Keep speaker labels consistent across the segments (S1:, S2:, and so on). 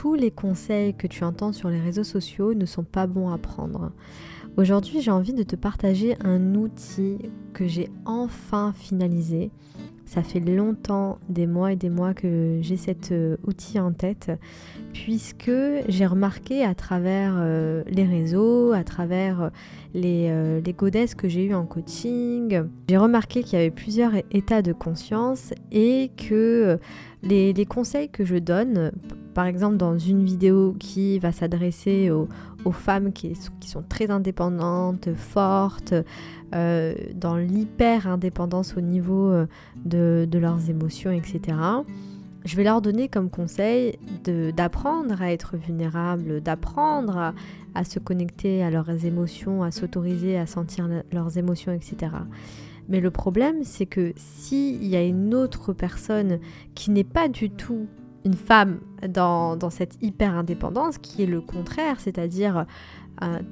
S1: tous les conseils que tu entends sur les réseaux sociaux ne sont pas bons à prendre. Aujourd'hui, j'ai envie de te partager un outil que j'ai enfin finalisé. Ça fait longtemps, des mois et des mois que j'ai cet euh, outil en tête, puisque j'ai remarqué à travers euh, les réseaux, à travers euh, les, les godesses que j'ai eues en coaching, j'ai remarqué qu'il y avait plusieurs états de conscience et que les, les conseils que je donne par exemple dans une vidéo qui va s'adresser aux, femmes qui, sont très indépendantes, fortes, dans l'hyper-indépendance au niveau de, leurs émotions, etc. Je vais leur donner comme conseil d'apprendre à être vulnérable, d'apprendre à, se connecter à leurs émotions, à s'autoriser à sentir leurs émotions, etc. Mais le problème, c'est que s'il y a une autre personne qui n'est pas du tout une femme dans, cette hyper indépendance qui est le contraire, c'est-à-dire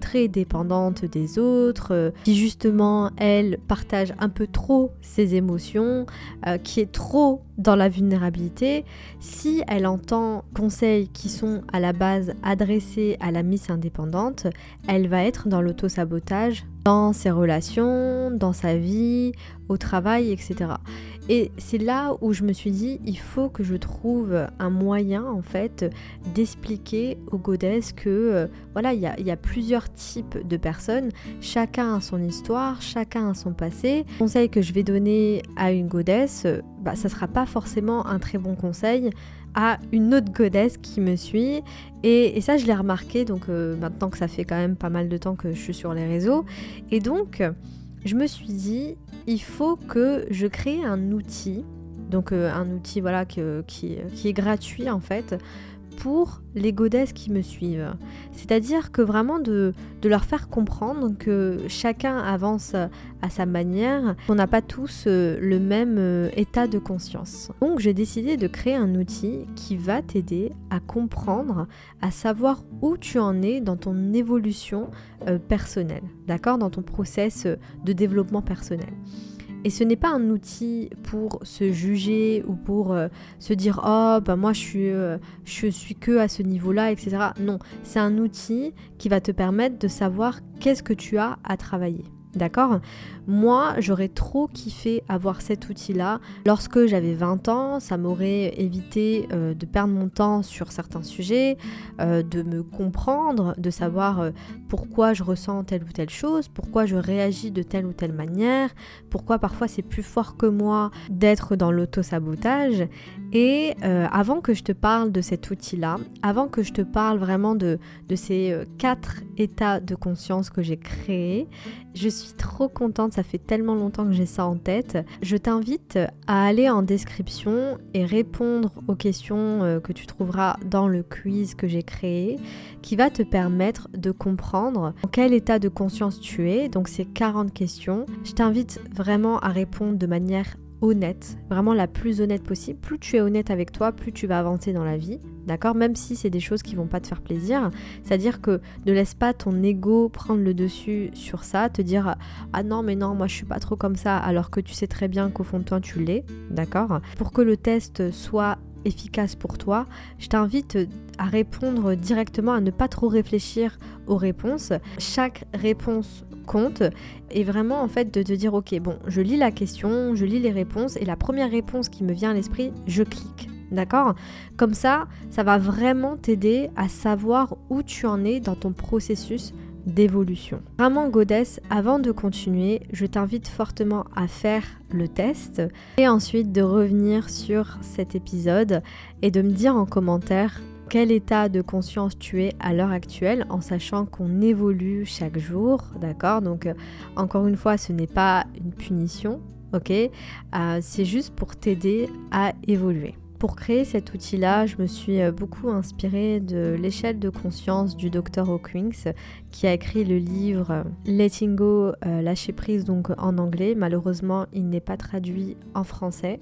S1: très dépendante des autres, euh, qui justement, elle, partage un peu trop ses émotions, euh, qui est trop dans la vulnérabilité, si elle entend conseils qui sont à la base adressés à la Miss indépendante, elle va être dans l'auto-sabotage dans ses relations, dans sa vie, au travail, etc. Et c'est là où je me suis dit, il faut que je trouve un moyen en fait d'expliquer aux godesses que euh, voilà, il y, a plusieurs types de personnes, chacun a son histoire, chacun a son passé. Le conseil que je vais donner à une godesse, bah, ça sera pas forcément un très bon conseil à une autre godesse qui me suit. Et, ça, je l'ai remarqué, donc euh, maintenant que ça fait quand même pas mal de temps que je suis sur les réseaux. Et donc, je me suis dit, il faut que je crée un outil, donc euh, un outil voilà, qui, qui, est gratuit en fait, pour les godesses qui me suivent. C'est-à-dire que vraiment de, leur faire comprendre que chacun avance à sa manière, qu'on n'a pas tous euh, le même euh, état de conscience. Donc j'ai décidé de créer un outil qui va t'aider à comprendre, à savoir où tu en es dans ton évolution euh, personnelle, d'accord? Dans ton process de développement personnel. Et ce n'est pas un outil pour se juger ou pour euh, se dire oh bah moi je suis, euh, je suis que à ce niveau-là, etc. Non, c'est un outil qui va te permettre de savoir qu'est-ce que tu as à travailler. D'accord? Moi, j'aurais trop kiffé avoir cet outil-là. Lorsque j'avais 20 ans, ça m'aurait évité euh, de perdre mon temps sur certains sujets, euh, de me comprendre, de savoir euh, pourquoi je ressens telle ou telle chose, pourquoi je réagis de telle ou telle manière, pourquoi parfois c'est plus fort que moi d'être dans l'auto-sabotage. Et avant que je te parle de cet outil-là, avant que je te parle vraiment de, de ces quatre états de conscience que j'ai créés, je suis trop contente, ça fait tellement longtemps que j'ai ça en tête. Je t'invite à aller en description et répondre aux questions euh, que tu trouveras dans le quiz que j'ai créé qui va te permettre de comprendre en quel état de conscience tu es. Donc c'est 40 questions. Je t'invite vraiment à répondre de manière honnête, vraiment la plus honnête possible. Plus tu es honnête avec toi, plus tu vas avancer dans la vie, d'accord? Même si c'est des choses qui vont pas te faire plaisir, c'est-à-dire que ne laisse pas ton ego prendre le dessus sur ça, te dire ah non mais non moi je suis pas trop comme ça, alors que tu sais très bien qu'au fond de toi tu l'es, d'accord? Pour que le test soit efficace pour toi, je t'invite à répondre directement, à ne pas trop réfléchir aux réponses. Chaque réponse compte et vraiment en fait de te dire ok bon je lis la question, je lis les réponses et la première réponse qui me vient à l'esprit, je clique. D'accord? Comme ça, ça va vraiment t'aider à savoir où tu en es dans ton processus d'évolution. Vraiment Godess, avant de continuer, je t'invite fortement à faire le test et ensuite de revenir sur cet épisode et de me dire en commentaire quel état de conscience tu es à l'heure actuelle en sachant qu'on évolue chaque jour, d'accord? Donc euh, encore une fois, ce n'est pas une punition, ok? Euh, C'est juste pour t'aider à évoluer. Pour créer cet outil-là, je me suis euh, beaucoup inspirée de l'échelle de conscience du Dr. Hawkins qui a écrit le livre Letting Go, lâcher prise donc en anglais. Malheureusement, il n'est pas traduit en français.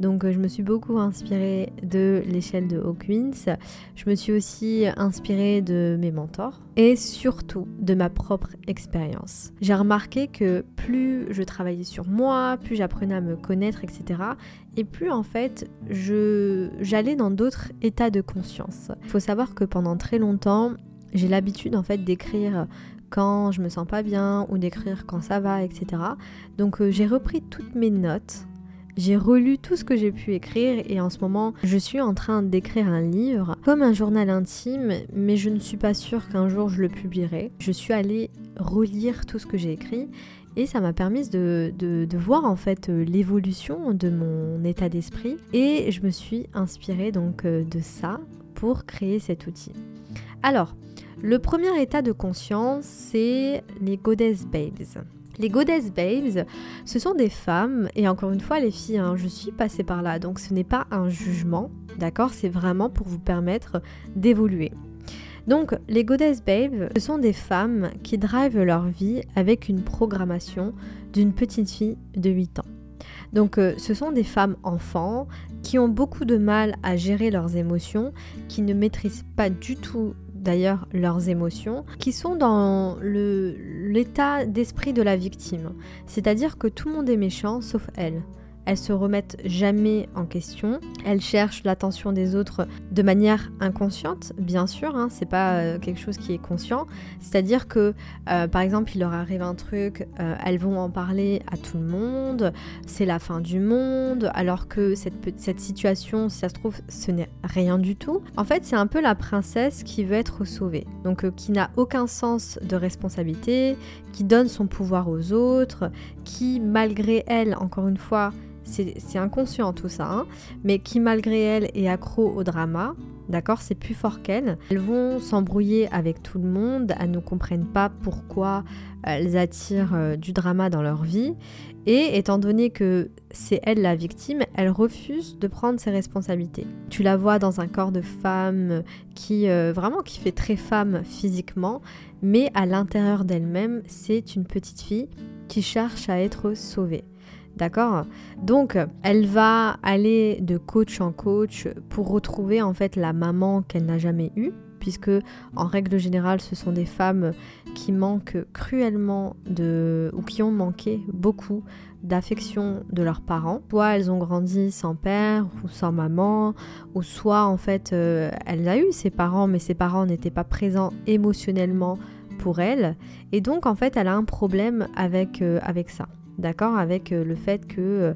S1: Donc je me suis beaucoup inspirée de l'échelle de Hawkins. Je me suis aussi inspirée de mes mentors et surtout de ma propre expérience. J'ai remarqué que plus je travaillais sur moi, plus j'apprenais à me connaître, etc. Et plus en fait j'allais dans d'autres états de conscience. Il faut savoir que pendant très longtemps, j'ai l'habitude en fait d'écrire quand je me sens pas bien ou d'écrire quand ça va, etc. Donc euh, j'ai repris toutes mes notes, j'ai relu tout ce que j'ai pu écrire et en ce moment je suis en train d'écrire un livre comme un journal intime, mais je ne suis pas sûre qu'un jour je le publierai. Je suis allée relire tout ce que j'ai écrit et ça m'a permis de, de, voir en fait euh, l'évolution de mon état d'esprit et je me suis inspirée donc euh, de ça pour créer cet outil. Alors, le premier état de conscience, c'est les Goddess Babes. Les Goddess Babes, ce sont des femmes, et encore une fois les filles, hein, je suis passée par là, donc ce n'est pas un jugement, d'accord? C'est vraiment pour vous permettre d'évoluer. Donc les Goddess Babes, ce sont des femmes qui drivent leur vie avec une programmation d'une petite fille de 8 ans. Donc euh, ce sont des femmes enfants qui ont beaucoup de mal à gérer leurs émotions, qui ne maîtrisent pas du tout d'ailleurs leurs émotions, qui sont dans l'état d'esprit de la victime. C'est-à-dire que tout le monde est méchant sauf elle elles se remettent jamais en question, elles cherchent l'attention des autres de manière inconsciente, bien sûr, hein, c'est pas euh, quelque chose qui est conscient. C'est-à-dire que, euh, par exemple, il leur arrive un truc, euh, elles vont en parler à tout le monde, c'est la fin du monde, alors que cette, cette situation, si ça se trouve, ce n'est rien du tout. En fait, c'est un peu la princesse qui veut être sauvée, donc qui n'a aucun sens de responsabilité, qui donne son pouvoir aux autres, qui, malgré elle, encore une fois, c'est inconscient tout ça, hein, mais qui malgré elle est accro au drama, d'accord, c'est plus fort qu'elle. Elles vont s'embrouiller avec tout le monde, elles ne comprennent pas pourquoi elles attirent euh, du drama dans leur vie, et étant donné que c'est elle la victime, elle refuse de prendre ses responsabilités. Tu la vois dans un corps de femme qui euh, vraiment qui fait très femme physiquement, mais à l'intérieur d'elle-même, c'est une petite fille qui cherche à être sauvée. D'accord? Donc, elle va aller de coach en coach pour retrouver en fait la maman qu'elle n'a jamais eue, puisque en règle générale, ce sont des femmes qui manquent cruellement de ou qui ont manqué beaucoup d'affection de leurs parents. Soit elles ont grandi sans père ou sans maman, ou soit en fait euh, elle a eu ses parents, mais ses parents n'étaient pas présents émotionnellement pour elle, et donc en fait elle a un problème avec, euh, avec ça d'accord, avec euh, le fait que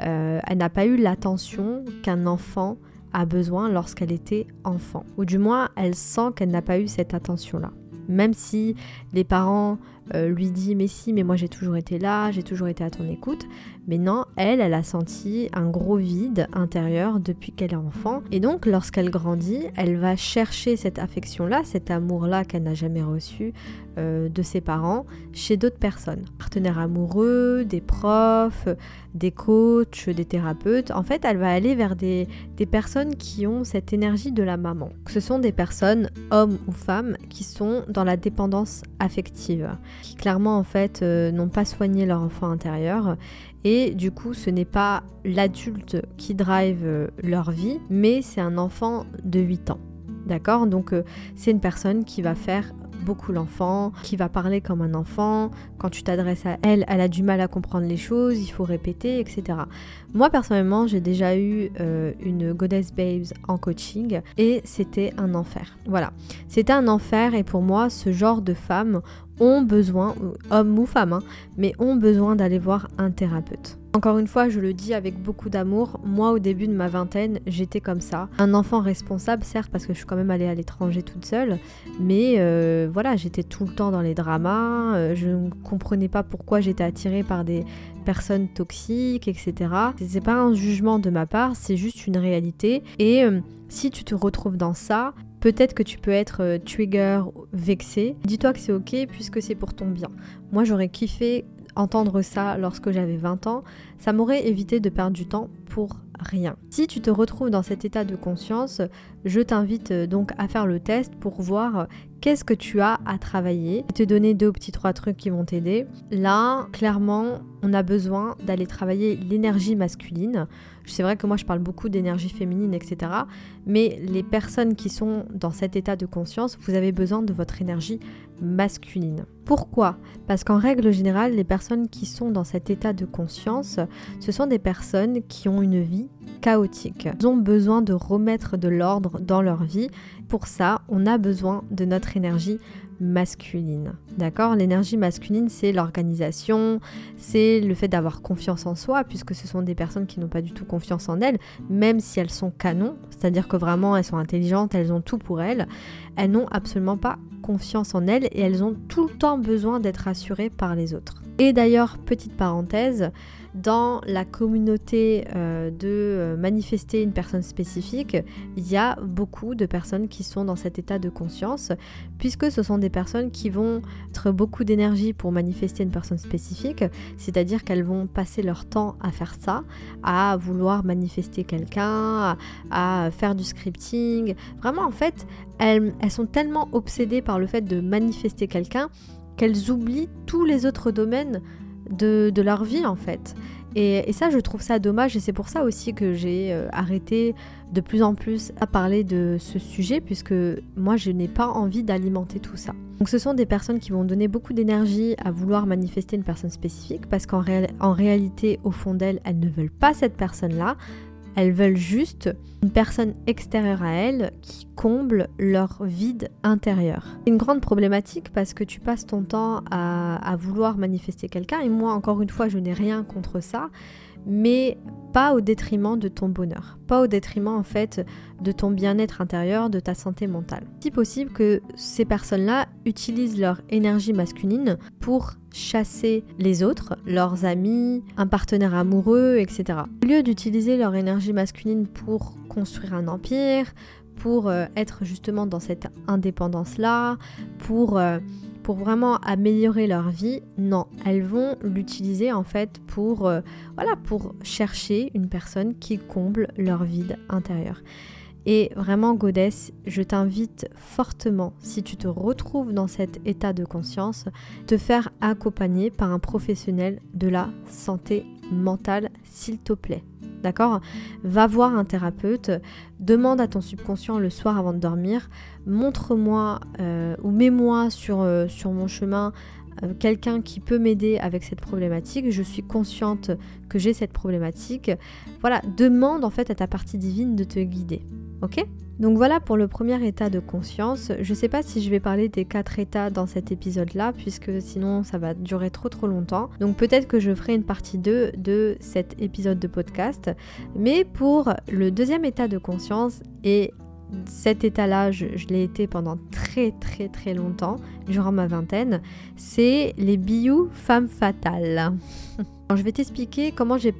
S1: euh, elle n'a pas eu l'attention qu'un enfant a besoin lorsqu'elle était enfant, ou du moins elle sent qu'elle n'a pas eu cette attention-là. Même si les parents euh, lui disent mais si, mais moi j'ai toujours été là, j'ai toujours été à ton écoute, mais non, elle, elle a senti un gros vide intérieur depuis qu'elle est enfant. Et donc, lorsqu'elle grandit, elle va chercher cette affection-là, cet amour-là qu'elle n'a jamais reçu euh, de ses parents chez d'autres personnes. Partenaires amoureux, des profs, des coachs, des thérapeutes. En fait, elle va aller vers des, personnes qui ont cette énergie de la maman. Ce sont des personnes, hommes ou femmes, qui sont dans la dépendance affective, qui clairement en fait euh, n'ont pas soigné leur enfant intérieur et du coup, ce n'est pas l'adulte qui drive euh, leur vie, mais c'est un enfant de 8 ans. D'accord? Donc euh, c'est une personne qui va faire beaucoup l'enfant, qui va parler comme un enfant. Quand tu t'adresses à elle, elle a du mal à comprendre les choses, il faut répéter, etc. Moi personnellement, j'ai déjà eu euh, une Goddess Babes en coaching et c'était un enfer. Voilà, c'était un enfer et pour moi, ce genre de femmes ont besoin, hommes ou femmes, hein, mais ont besoin d'aller voir un thérapeute. Encore une fois, je le dis avec beaucoup d'amour, moi au début de ma vingtaine, j'étais comme ça. Un enfant responsable, certes, parce que je suis quand même allée à l'étranger toute seule, mais euh, voilà, j'étais tout le temps dans les dramas, euh, je ne comprenais pas pourquoi j'étais attirée par des personnes toxiques, etc. C'est pas un jugement de ma part, c'est juste une réalité. Et euh, si tu te retrouves dans ça, peut-être que tu peux être trigger, vexé. Dis-toi que c'est ok puisque c'est pour ton bien. Moi j'aurais kiffé entendre ça lorsque j'avais 20 ans, ça m'aurait évité de perdre du temps pour rien. Si tu te retrouves dans cet état de conscience, je t'invite euh, donc à faire le test pour voir euh, qu'est-ce que tu as à travailler. te donner deux petits trois trucs qui vont t'aider. Là, clairement, on a besoin d'aller travailler l'énergie masculine. C'est vrai que moi je parle beaucoup d'énergie féminine, etc. Mais les personnes qui sont dans cet état de conscience, vous avez besoin de votre énergie masculine. Pourquoi? Parce qu'en règle générale, les personnes qui sont dans cet état de conscience, ce sont des personnes qui ont une vie chaotique. Ils ont besoin de remettre de l'ordre dans leur vie. Pour ça, on a besoin de notre énergie masculine. D'accord? L'énergie masculine, c'est l'organisation, c'est le fait d'avoir confiance en soi, puisque ce sont des personnes qui n'ont pas du tout confiance en elles, même si elles sont canons, c'est-à-dire que vraiment elles sont intelligentes, elles ont tout pour elles, elles n'ont absolument pas confiance en elles et elles ont tout le temps besoin d'être assurées par les autres. Et d'ailleurs, petite parenthèse, dans la communauté euh, de euh, manifester une personne spécifique, il y a beaucoup de personnes qui sont dans cet état de conscience, puisque ce sont des personnes qui vont être beaucoup d'énergie pour manifester une personne spécifique, c'est-à-dire qu'elles vont passer leur temps à faire ça, à vouloir manifester quelqu'un, à, faire du scripting. Vraiment, en fait, elles, elles sont tellement obsédées par le fait de manifester quelqu'un qu'elles oublient tous les autres domaines de, leur vie en fait. Et, ça, je trouve ça dommage et c'est pour ça aussi que j'ai euh, arrêté de plus en plus à parler de ce sujet puisque moi, je n'ai pas envie d'alimenter tout ça. Donc ce sont des personnes qui vont donner beaucoup d'énergie à vouloir manifester une personne spécifique parce qu'en réalité, au fond d'elles, elles ne veulent pas cette personne-là. Elles veulent juste une personne extérieure à elles qui comble leur vide intérieur. C'est une grande problématique parce que tu passes ton temps à, vouloir manifester quelqu'un et moi encore une fois je n'ai rien contre ça mais pas au détriment de ton bonheur, pas au détriment en fait de ton bien-être intérieur, de ta santé mentale. Si possible que ces personnes-là utilisent leur énergie masculine pour chasser les autres, leurs amis, un partenaire amoureux, etc. Au lieu d'utiliser leur énergie masculine pour construire un empire, pour euh, être justement dans cette indépendance-là, pour euh, pour vraiment améliorer leur vie, non, elles vont l'utiliser en fait pour, euh, voilà, pour chercher une personne qui comble leur vide intérieur. Et vraiment, Godesse, je t'invite fortement, si tu te retrouves dans cet état de conscience, te faire accompagner par un professionnel de la santé mentale, s'il te plaît. D'accord? Va voir un thérapeute, demande à ton subconscient le soir avant de dormir, montre-moi euh, ou mets-moi sur, euh, mon chemin quelqu'un qui peut m'aider avec cette problématique. Je suis consciente que j'ai cette problématique. Voilà, demande en fait à ta partie divine de te guider. Ok? Donc voilà pour le premier état de conscience. Je ne sais pas si je vais parler des quatre états dans cet épisode-là, puisque sinon ça va durer trop trop longtemps. Donc peut-être que je ferai une partie 2 de cet épisode de podcast. Mais pour le deuxième état de conscience, et cet état-là, je, l'ai été pendant très très très longtemps, durant ma vingtaine, c'est les biou femmes fatales. je vais t'expliquer comment j'ai,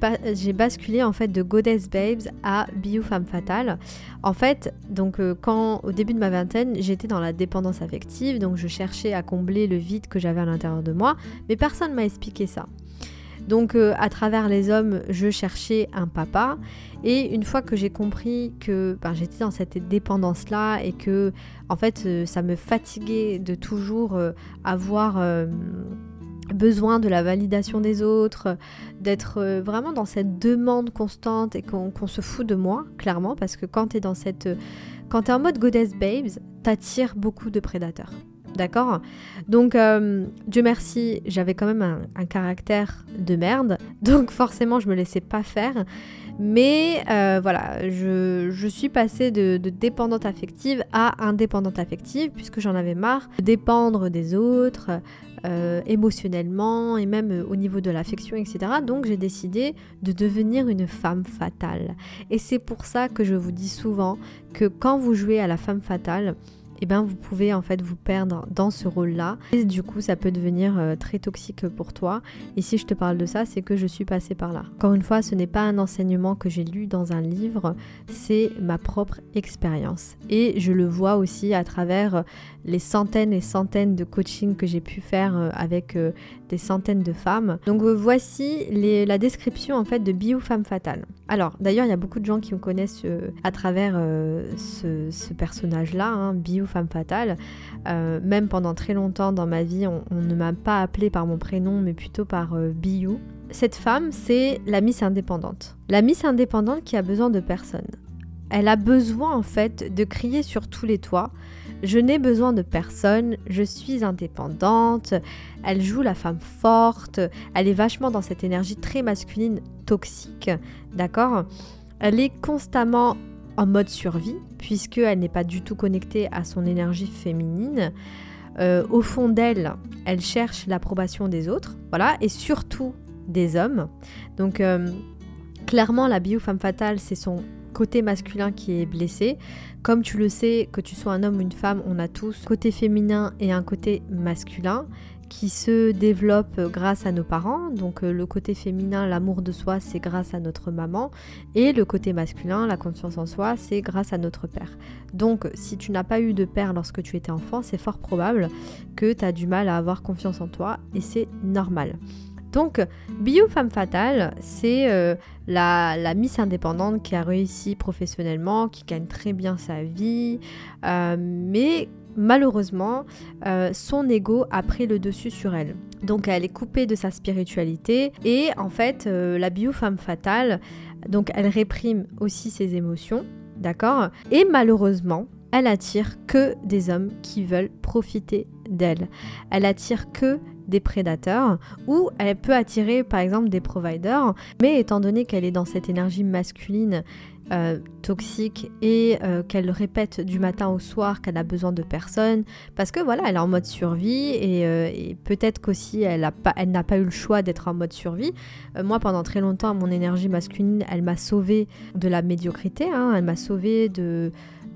S1: basculé en fait de Goddess Babes à Bio Femme Fatale. En fait, donc euh, quand au début de ma vingtaine, j'étais dans la dépendance affective, donc je cherchais à combler le vide que j'avais à l'intérieur de moi, mais personne m'a expliqué ça. Donc euh, à travers les hommes, je cherchais un papa et une fois que j'ai compris que ben, j'étais dans cette dépendance là et que en fait euh, ça me fatiguait de toujours avoir besoin de la validation des autres, d'être euh, vraiment dans cette demande constante et qu'on se fout de moi, clairement, parce que quand tu es dans cette... Quand tu es en mode goddess babes, t'attires beaucoup de prédateurs. D'accord? Donc, euh, Dieu merci, j'avais quand même un, caractère de merde, donc forcément, je me laissais pas faire. Mais euh, voilà, je, suis passée de, dépendante affective à indépendante affective, puisque j'en avais marre de dépendre des autres, euh, émotionnellement et même au niveau de l'affection, etc. Donc j'ai décidé de devenir une femme fatale. Et c'est pour ça que je vous dis souvent que quand vous jouez à la femme fatale, eh ben vous pouvez en fait vous perdre dans ce rôle-là. Et du coup, ça peut devenir euh, très toxique pour toi. Et si je te parle de ça, c'est que je suis passée par là. Encore une fois, ce n'est pas un enseignement que j'ai lu dans un livre, c'est ma propre expérience. Et je le vois aussi à travers les centaines et centaines de coachings que j'ai pu faire euh, avec euh, des centaines de femmes. Donc voici la description en fait de Bio Femme Fatale. Alors d'ailleurs il y a beaucoup de gens qui me connaissent à travers ce, personnage-là, hein, Bio femme fatale. Euh, même pendant très longtemps dans ma vie, on, ne m'a pas appelé par mon prénom, mais plutôt par euh, cette femme, c'est la Miss indépendante. La Miss indépendante qui a besoin de personne. Elle a besoin en fait de crier sur tous les toits. Je n'ai besoin de personne, je suis indépendante. Elle joue la femme forte, elle est vachement dans cette énergie très masculine toxique, d'accord? Elle est constamment en mode survie, puisqu'elle n'est pas du tout connectée à son énergie féminine. Euh, au fond d'elle, elle cherche l'approbation des autres, voilà, et surtout des hommes. Donc, euh, clairement, la bio femme fatale, c'est son côté masculin qui est blessé. Comme tu le sais, que tu sois un homme ou une femme, on a tous côté féminin et un côté masculin qui se développe grâce à nos parents. Donc euh, le côté féminin, l'amour de soi, c'est grâce à notre maman. Et le côté masculin, la confiance en soi, c'est grâce à notre père. Donc si tu n'as pas eu de père lorsque tu étais enfant, c'est fort probable que tu as du mal à avoir confiance en toi et c'est normal. Donc, Bio Femme Fatale, c'est euh, la, Miss indépendante qui a réussi professionnellement, qui gagne très bien sa vie, euh, mais malheureusement, euh, son ego a pris le dessus sur elle. Donc elle est coupée de sa spiritualité et en fait, la bio femme fatale, donc elle réprime aussi ses émotions, d'accord? Et malheureusement, elle attire que des hommes qui veulent profiter d'elle. Elle attire que des prédateurs ou elle peut attirer par exemple des providers, mais étant donné qu'elle est dans cette énergie masculine euh, toxique et euh, qu'elle répète du matin au soir qu'elle a besoin de personne parce que voilà elle est en mode survie et, euh, peut-être qu'aussi elle n'a pas, eu le choix d'être en mode survie moi pendant très longtemps mon énergie masculine elle m'a sauvée de la médiocrité hein. elle m'a sauvée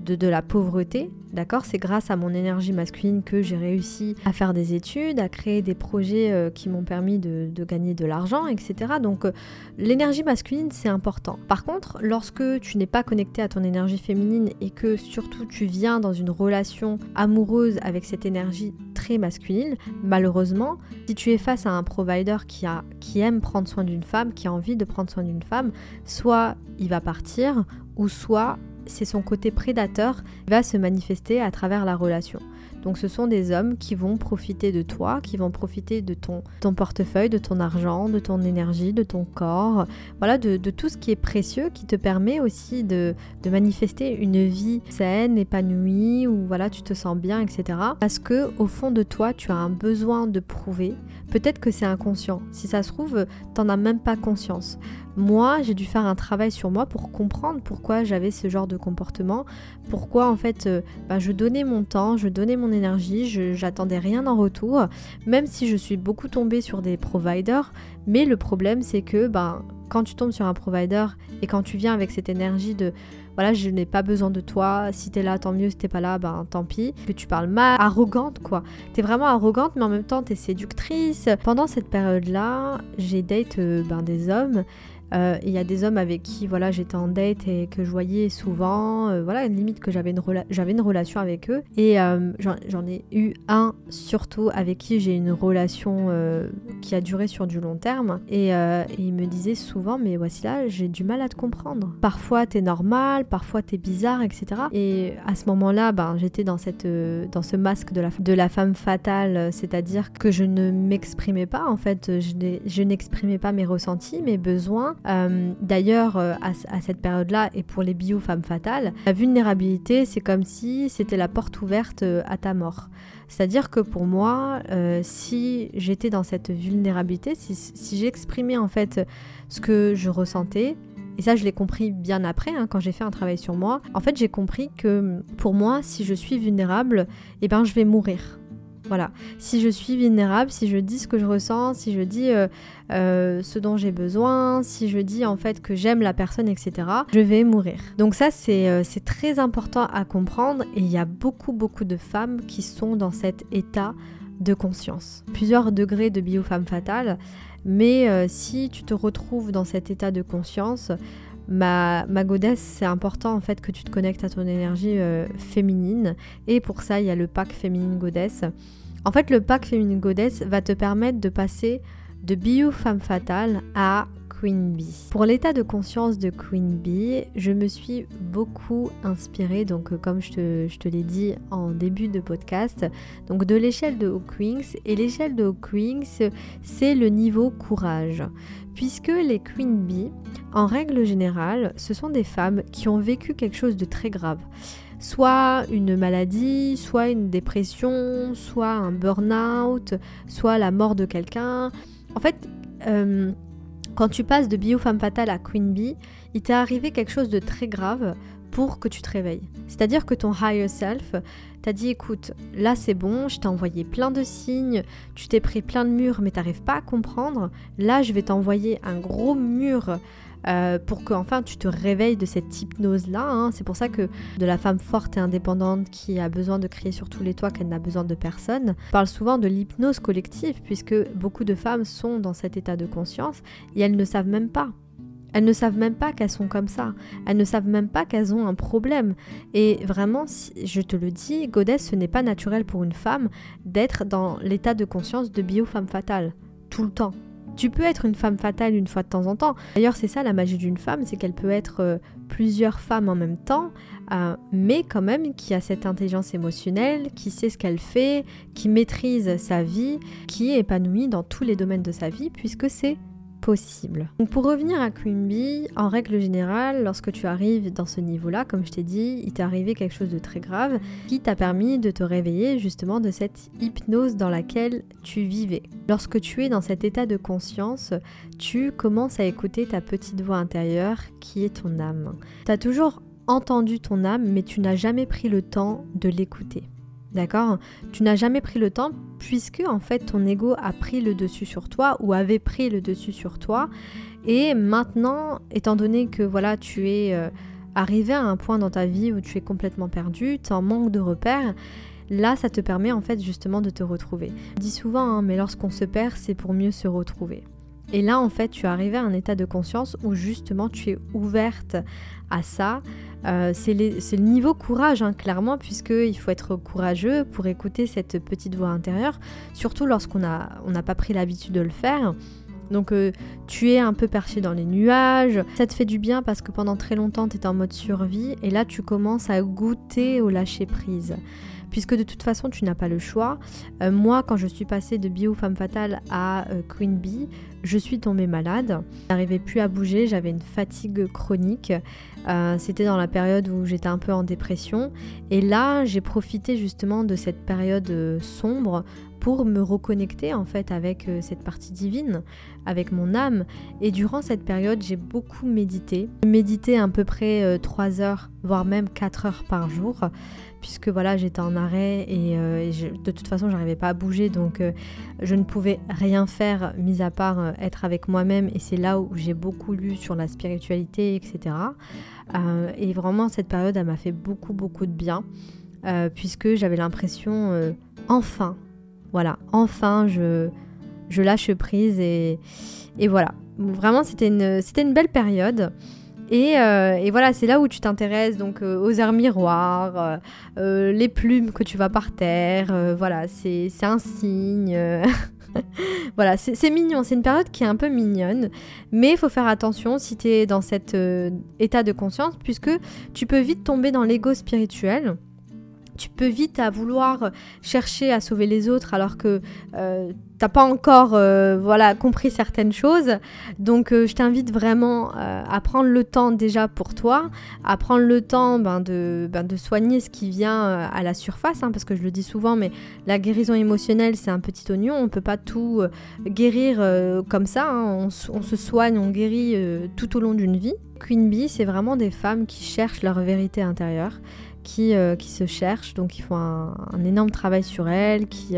S1: de de, la pauvreté, d'accord C'est grâce à mon énergie masculine que j'ai réussi à faire des études, à créer des projets euh, qui m'ont permis de, gagner de l'argent, etc. Donc euh, l'énergie masculine, c'est important. Par contre, lorsque tu n'es pas connecté à ton énergie féminine et que surtout tu viens dans une relation amoureuse avec cette énergie très masculine, malheureusement, si tu es face à un provider qui, a, qui aime prendre soin d'une femme, qui a envie de prendre soin d'une femme, soit il va partir, ou soit c'est son côté prédateur va se manifester à travers la relation. Donc ce sont des hommes qui vont profiter de toi, qui vont profiter de ton, portefeuille, de ton argent, de ton énergie, de ton corps, voilà, de, tout ce qui est précieux, qui te permet aussi de, de, manifester une vie saine, épanouie, où voilà, tu te sens bien, etc. Parce que au fond de toi, tu as un besoin de prouver. Peut-être que c'est inconscient. Si ça se trouve, t'en as même pas conscience. Moi, j'ai dû faire un travail sur moi pour comprendre pourquoi j'avais ce genre de comportement, pourquoi en fait euh, bah, je donnais mon temps, je donnais mon énergie, j'attendais rien en retour, même si je suis beaucoup tombée sur des providers, mais le problème c'est que bah, quand tu tombes sur un provider et quand tu viens avec cette énergie de voilà, je n'ai pas besoin de toi, si t'es là, tant mieux, si t'es pas là, ben tant pis. Que tu parles mal, arrogante quoi. T'es vraiment arrogante, mais en même temps t'es séductrice. Pendant cette période-là, j'ai date euh, ben, des hommes euh, il y a des hommes avec qui voilà j'étais en date et que je voyais souvent, euh, voilà limite que j'avais une, j'avais une relation avec eux. Et euh, j'en ai eu un surtout avec qui j'ai une relation qui a duré sur du long terme. Et, et, il me disait souvent mais voici là j'ai du mal à te comprendre. Parfois t'es normal, parfois t'es bizarre, etc. Et à ce moment-là, ben, j'étais dans, cette, dans ce masque de la, de la femme fatale, c'est-à-dire que je ne m'exprimais pas en fait, je n'exprimais pas mes ressentis, mes besoins euh, d'ailleurs, euh, à, cette période-là, et pour les bio-femmes fatales, la vulnérabilité, c'est comme si c'était la porte ouverte euh, à ta mort. C'est-à-dire que pour moi, si j'étais dans cette vulnérabilité, si, j'exprimais en fait ce que je ressentais, et ça, je l'ai compris bien après, hein, quand j'ai fait un travail sur moi. En fait, j'ai compris que pour moi, si je suis vulnérable, eh ben, je vais mourir. Voilà. Si je suis vulnérable, si je dis ce que je ressens, si je dis euh, euh, ce dont j'ai besoin, si je dis en fait que j'aime la personne, etc., je vais mourir. Donc ça, euh, c'est très important à comprendre et il y a beaucoup, beaucoup de femmes qui sont dans cet état de conscience. Plusieurs degrés de bio-femme fatale, mais si tu te retrouves dans cet état de conscience, ma, ma godesse, c'est important en fait que tu te connectes à ton énergie féminine. Et pour ça, il y a le pack féminine godesse en fait, le pack Féminine Goddess va te permettre de passer de bio femme fatale à Queen Bee. Pour l'état de conscience de Queen Bee, je me suis beaucoup inspirée, donc euh, comme je te, l'ai dit en début de podcast, donc de l'échelle de Hawkwings. Et l'échelle de Hawkwings, c'est le niveau courage. Puisque les Queen Bee, en règle générale, ce sont des femmes qui ont vécu quelque chose de très grave soit une maladie, soit une dépression, soit un burn-out, soit la mort de quelqu'un. En fait, euh, quand tu passes de bio femme fatale à queen bee, il t'est arrivé quelque chose de très grave pour que tu te réveilles. C'est-à-dire que ton higher self t'a dit écoute, là c'est bon, je t'ai envoyé plein de signes, tu t'es pris plein de murs mais t'arrives pas à comprendre. Là je vais t'envoyer un gros mur euh, pour que enfin tu te réveilles de cette hypnose-là. Hein. C'est pour ça que de la femme forte et indépendante qui a besoin de crier sur tous les toits qu'elle n'a besoin de personne, parle souvent de l'hypnose collective puisque beaucoup de femmes sont dans cet état de conscience et elles ne savent même pas. Elles ne savent même pas qu'elles sont comme ça. Elles ne savent même pas qu'elles ont un problème. Et vraiment, je te le dis, Godesse, ce n'est pas naturel pour une femme d'être dans l'état de conscience de bio-femme fatale. Tout le temps. Tu peux être une femme fatale une fois de temps en temps. D'ailleurs, c'est ça la magie d'une femme, c'est qu'elle peut être euh, plusieurs femmes en même temps, euh, mais quand même qui a cette intelligence émotionnelle, qui sait ce qu'elle fait, qui maîtrise sa vie, qui est épanouie dans tous les domaines de sa vie, puisque c'est Donc pour revenir à Bee, en règle générale, lorsque tu arrives dans ce niveau-là, comme je t'ai dit, il t'est arrivé quelque chose de très grave qui t'a permis de te réveiller justement de cette hypnose dans laquelle tu vivais. Lorsque tu es dans cet état de conscience, tu commences à écouter ta petite voix intérieure qui est ton âme. Tu as toujours entendu ton âme, mais tu n'as jamais pris le temps de l'écouter. D'accord? Tu n'as jamais pris le temps puisque en fait ton ego a pris le dessus sur toi ou avait pris le dessus sur toi et maintenant étant donné que voilà, tu es euh, arrivé à un point dans ta vie où tu es complètement perdu, tu en manques de repères, là ça te permet en fait justement de te retrouver. Je dis souvent hein, mais lorsqu'on se perd, c'est pour mieux se retrouver. Et là, en fait, tu es arrivé à un état de conscience où justement tu es ouverte à ça. Euh, c'est le niveau courage, hein, clairement, puisqu'il faut être courageux pour écouter cette petite voix intérieure, surtout lorsqu'on n'a pas pris l'habitude de le faire. Donc euh, tu es un peu perché dans les nuages, ça te fait du bien parce que pendant très longtemps tu étais en mode survie et là tu commences à goûter au lâcher prise puisque de toute façon tu n'as pas le choix. Euh, moi, quand je suis passée de bio femme fatale à euh, Queen Bee, je suis tombée malade. Je n'arrivais plus à bouger, j'avais une fatigue chronique. Euh, c'était dans la période où j'étais un peu en dépression. Et là, j'ai profité justement de cette période sombre pour me reconnecter en fait avec cette partie divine, avec mon âme. Et durant cette période, j'ai beaucoup médité. Médité à peu près 3 heures, voire même 4 heures par jour puisque voilà j'étais en arrêt et, euh, de toute façon j'arrivais pas à bouger. Donc euh, je ne pouvais rien faire mis à part euh, être avec moi-même. Et c'est là où j'ai beaucoup lu sur la spiritualité etc et vraiment cette période elle m'a fait beaucoup beaucoup de bien puisque j'avais l'impression enfin voilà enfin je, lâche prise et, et voilà. Vraiment c'était c'était une belle période euh, et, voilà, c'est là où tu t'intéresses donc euh, aux airs miroirs, euh, les plumes que tu vas par terre. voilà, c'est un signe. voilà, c'est mignon. C'est une période qui est un peu mignonne. Mais il faut faire attention si tu es dans cet état de conscience, puisque tu peux vite tomber dans l'ego spirituel tu peux vite à vouloir chercher à sauver les autres alors que t'as pas encore euh, voilà compris certaines choses. Donc euh, je t'invite vraiment euh, à prendre le temps déjà pour toi, à prendre le temps ben, de, ben, de soigner ce qui vient à la surface, hein, parce que je le dis souvent, mais la guérison émotionnelle c'est un petit oignon, on peut pas tout guérir comme ça, hein. on, se soigne, on guérit tout au long d'une vie. Queen Bee, c'est vraiment des femmes qui cherchent leur vérité intérieure qui, qui se cherchent, donc ils font un, énorme travail sur elles, qui...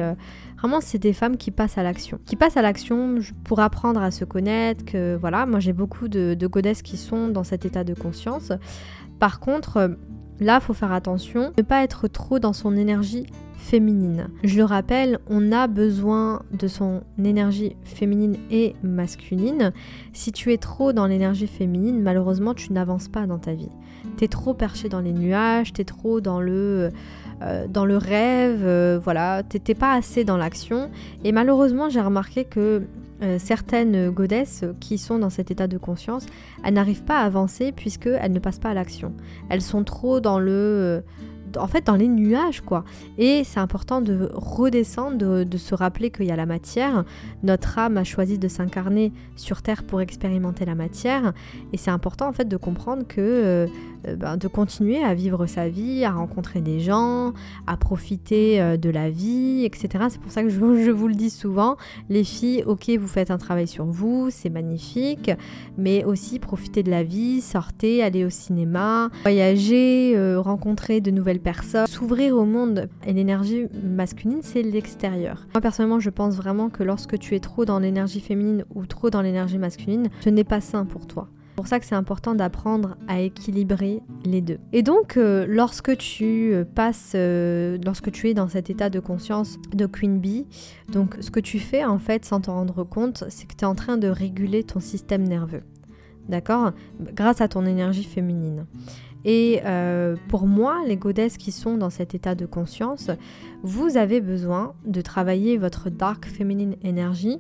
S1: Euh, vraiment, c'est des femmes qui passent à l'action. Qui passent à l'action pour apprendre à se connaître, que voilà, moi j'ai beaucoup de, de godesses qui sont dans cet état de conscience. Par contre, euh, là, faut faire attention, ne pas être trop dans son énergie féminine. Je le rappelle, on a besoin de son énergie féminine et masculine. Si tu es trop dans l'énergie féminine, malheureusement, tu n'avances pas dans ta vie. t'es trop perché dans les nuages, t'es trop dans le, euh, dans le rêve, euh, voilà, t'étais pas assez dans l'action. Et malheureusement, j'ai remarqué que euh, certaines godesses qui sont dans cet état de conscience, elles n'arrivent pas à avancer puisqu'elles ne passent pas à l'action. Elles sont trop dans le en fait dans les nuages quoi. Et c'est important de redescendre, de, se rappeler qu'il y a la matière. Notre âme a choisi de s'incarner sur Terre pour expérimenter la matière. Et c'est important en fait de comprendre que ben, de continuer à vivre sa vie, à rencontrer des gens, à profiter euh, de la vie, etc. C'est pour ça que je, vous le dis souvent, les filles, ok, vous faites un travail sur vous, c'est magnifique, mais aussi profiter de la vie, sortez, allez au cinéma, voyager, rencontrer de nouvelles personne. S'ouvrir au monde et l'énergie masculine, c'est l'extérieur. Moi personnellement, je pense vraiment que lorsque tu es trop dans l'énergie féminine ou trop dans l'énergie masculine, ce n'est pas sain pour toi. Pour ça que c'est important d'apprendre à équilibrer les deux. Et donc, euh, lorsque tu euh, passes, euh, lorsque tu es dans cet état de conscience de Queen Bee, donc ce que tu fais en fait sans t'en rendre compte, c'est que tu es en train de réguler ton système nerveux. D'accord? Grâce à ton énergie féminine. Et pour moi, les godesses qui sont dans cet état de conscience, vous avez besoin de travailler votre dark feminine énergie,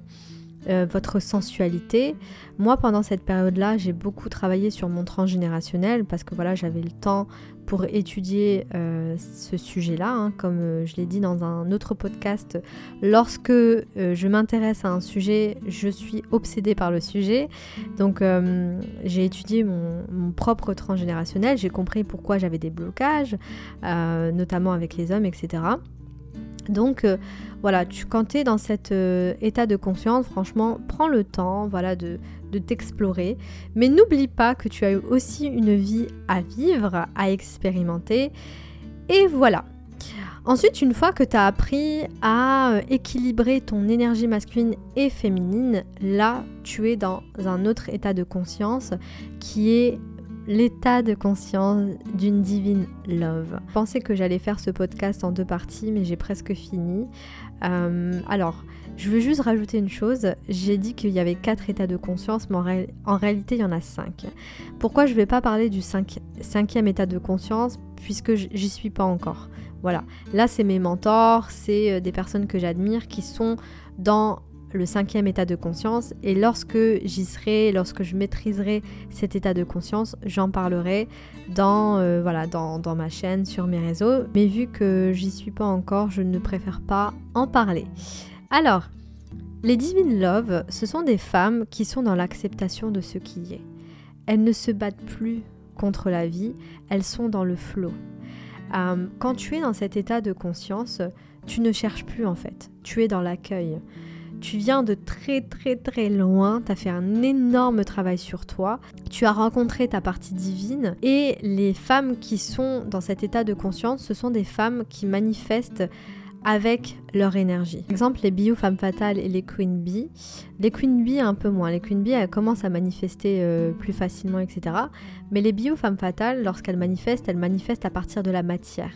S1: euh, votre sensualité. Moi, pendant cette période-là, j'ai beaucoup travaillé sur mon transgénérationnel parce que voilà, j'avais le temps pour étudier euh, ce sujet-là. Hein, comme euh, je l'ai dit dans un autre podcast, lorsque je m'intéresse à un sujet, je suis obsédée par le sujet. Donc j'ai étudié mon, propre transgénérationnel, j'ai compris pourquoi j'avais des blocages, notamment avec les hommes, etc. Donc voilà, tu, quand tu es dans cet état de conscience, franchement, prends le temps voilà, de, de t'explorer. Mais n'oublie pas que tu as aussi une vie à vivre, à expérimenter. Et voilà. Ensuite, une fois que tu as appris à euh, équilibrer ton énergie masculine et féminine, là, tu es dans un autre état de conscience qui est l'état de conscience d'une divine love. Je pensais que j'allais faire ce podcast en deux parties, mais j'ai presque fini. Euh, alors, je veux juste rajouter une chose. J'ai dit qu'il y avait quatre états de conscience, mais en, réalité, il y en a cinq. Pourquoi je ne vais pas parler du cinquième état de conscience puisque j'y suis pas encore? Voilà. Là, c'est mes mentors, c'est euh, des personnes que j'admire qui sont dans le cinquième état de conscience et lorsque j'y serai, lorsque je maîtriserai cet état de conscience, j'en parlerai dans, euh, voilà, dans, ma chaîne, sur mes réseaux. Mais vu que j'y suis pas encore, je ne préfère pas en parler. Alors, les Divine Love, ce sont des femmes qui sont dans l'acceptation de ce qui est. Elles ne se battent plus contre la vie, elles sont dans le flot. Euh, quand tu es dans cet état de conscience, tu ne cherches plus en fait, tu es dans l'accueil. Tu viens de très très très loin, tu as fait un énorme travail sur toi, tu as rencontré ta partie divine et les femmes qui sont dans cet état de conscience, ce sont des femmes qui manifestent avec leur énergie. Par exemple, les bio femmes fatales et les queen bee. Les queen bee un peu moins. Les queen bee, elles commencent à manifester euh, plus facilement, etc. Mais les bio femmes fatales, lorsqu'elles manifestent, elles manifestent à partir de la matière.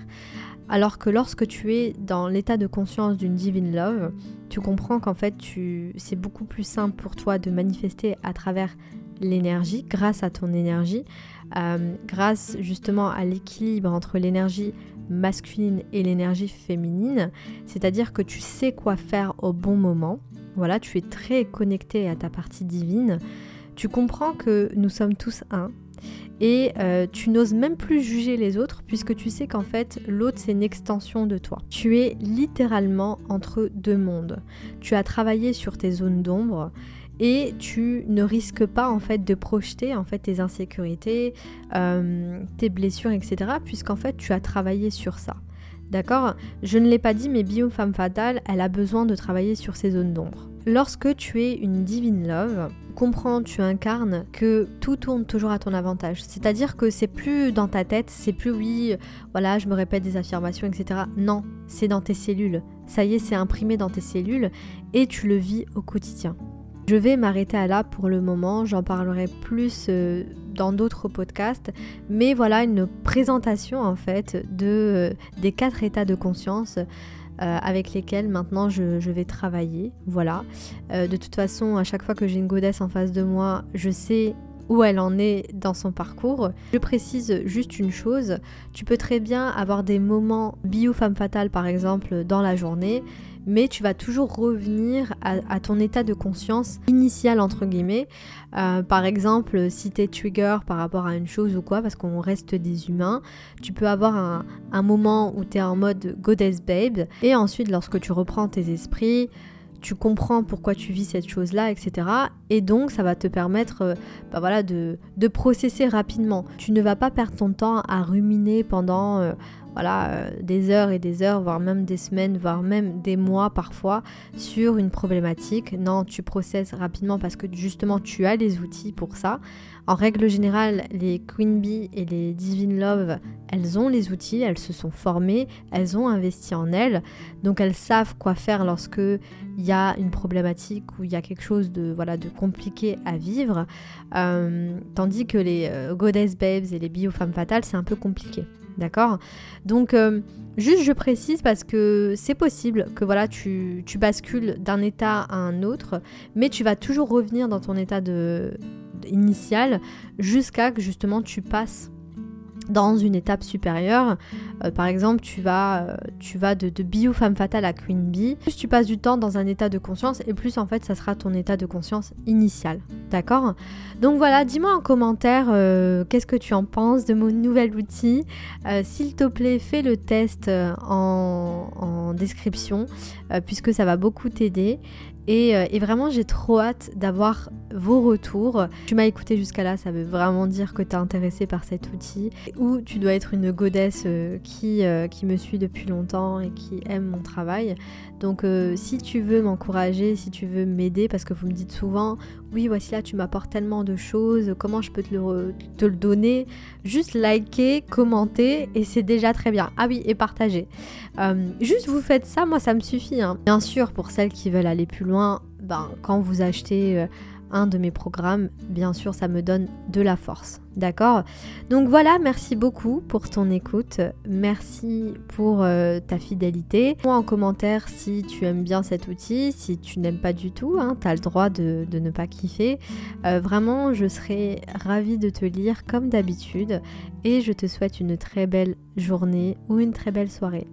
S1: Alors que lorsque tu es dans l'état de conscience d'une divine love, tu comprends qu'en fait, tu... c'est beaucoup plus simple pour toi de manifester à travers l'énergie, grâce à ton énergie, euh, grâce justement à l'équilibre entre l'énergie masculine et l'énergie féminine, c'est-à-dire que tu sais quoi faire au bon moment. Voilà, tu es très connecté à ta partie divine. Tu comprends que nous sommes tous un et euh, tu n'oses même plus juger les autres puisque tu sais qu'en fait l'autre c'est une extension de toi. Tu es littéralement entre deux mondes. Tu as travaillé sur tes zones d'ombre et tu ne risques pas en fait de projeter en fait tes insécurités, euh, tes blessures, etc. Puisqu'en fait tu as travaillé sur ça. D'accord? Je ne l'ai pas dit, mais Bio Femme Fatale, elle a besoin de travailler sur ses zones d'ombre. Lorsque tu es une divine love, comprends, tu incarnes que tout tourne toujours à ton avantage? C'est-à-dire que c'est plus dans ta tête, c'est plus oui, voilà, je me répète des affirmations, etc. Non, c'est dans tes cellules. Ça y est, c'est imprimé dans tes cellules et tu le vis au quotidien. Je vais m'arrêter à là pour le moment, j'en parlerai plus euh, dans d'autres podcasts, mais voilà une présentation en fait de, euh, des quatre états de conscience. Euh, avec lesquels maintenant je, vais travailler. Voilà. de toute façon, à chaque fois que j'ai une godesse en face de moi, je sais où elle en est dans son parcours. Je précise juste une chose, tu peux très bien avoir des moments bio femme fatale par exemple dans la journée mais tu vas toujours revenir à, ton état de conscience initial entre guillemets. Euh, par exemple, si tu es trigger par rapport à une chose ou quoi, parce qu'on reste des humains, tu peux avoir un, moment où tu es en mode goddess babe, et ensuite lorsque tu reprends tes esprits, tu comprends pourquoi tu vis cette chose-là, etc. Et donc, ça va te permettre euh, bah voilà, de, de, processer rapidement. Tu ne vas pas perdre ton temps à ruminer pendant euh, voilà, euh, des heures et des heures, voire même des semaines, voire même des mois parfois sur une problématique. Non, tu processes rapidement parce que justement, tu as les outils pour ça. En règle générale, les Queen Bee et les Divine Love, elles ont les outils, elles se sont formées, elles ont investi en elles, donc elles savent quoi faire lorsque il y a une problématique ou il y a quelque chose de voilà de compliqué à vivre, euh, tandis que les euh, Goddess Babes et les Bio Femmes Fatales, c'est un peu compliqué. D'accord? Donc, euh, juste je précise parce que c'est possible que voilà, tu, bascules d'un état à un autre, mais tu vas toujours revenir dans ton état de, initiale jusqu'à que justement tu passes dans une étape supérieure. Euh, par exemple, tu vas, euh, de, bio femme fatale à queen bee. Plus tu passes du temps dans un état de conscience et plus en fait ça sera ton état de conscience initial. D'accord? Donc voilà, dis-moi en commentaire euh, qu'est-ce que tu en penses de mon nouvel outil. S'il te plaît, fais le test en description puisque ça va beaucoup t'aider. Euh, et, vraiment, j'ai trop hâte d'avoir vos retours. Tu m'as écouté jusqu'à là, ça veut vraiment dire que tu es intéressé par cet outil. Ou tu dois être une godesse euh, qui, euh, qui me suit depuis longtemps et qui aime mon travail. Donc si tu veux m'encourager, si tu veux m'aider, parce que vous me dites souvent, oui voici là tu m'apportes tellement de choses, comment je peux te le, donner? Juste liker, commenter et c'est déjà très bien. Ah oui, et partager. Juste vous faites ça, moi ça me suffit. Hein. Bien sûr, pour celles qui veulent aller plus loin, ben, quand vous achetez... Euh, un de mes programmes, bien sûr, ça me donne de la force. D'accord? Donc voilà, merci beaucoup pour ton écoute. Merci pour euh, ta fidélité. Moi en commentaire si tu aimes bien cet outil, si tu n'aimes pas du tout, hein, tu as le droit de, ne pas kiffer. Euh, vraiment, je serai ravie de te lire comme d'habitude et je te souhaite une très belle journée ou une très belle soirée.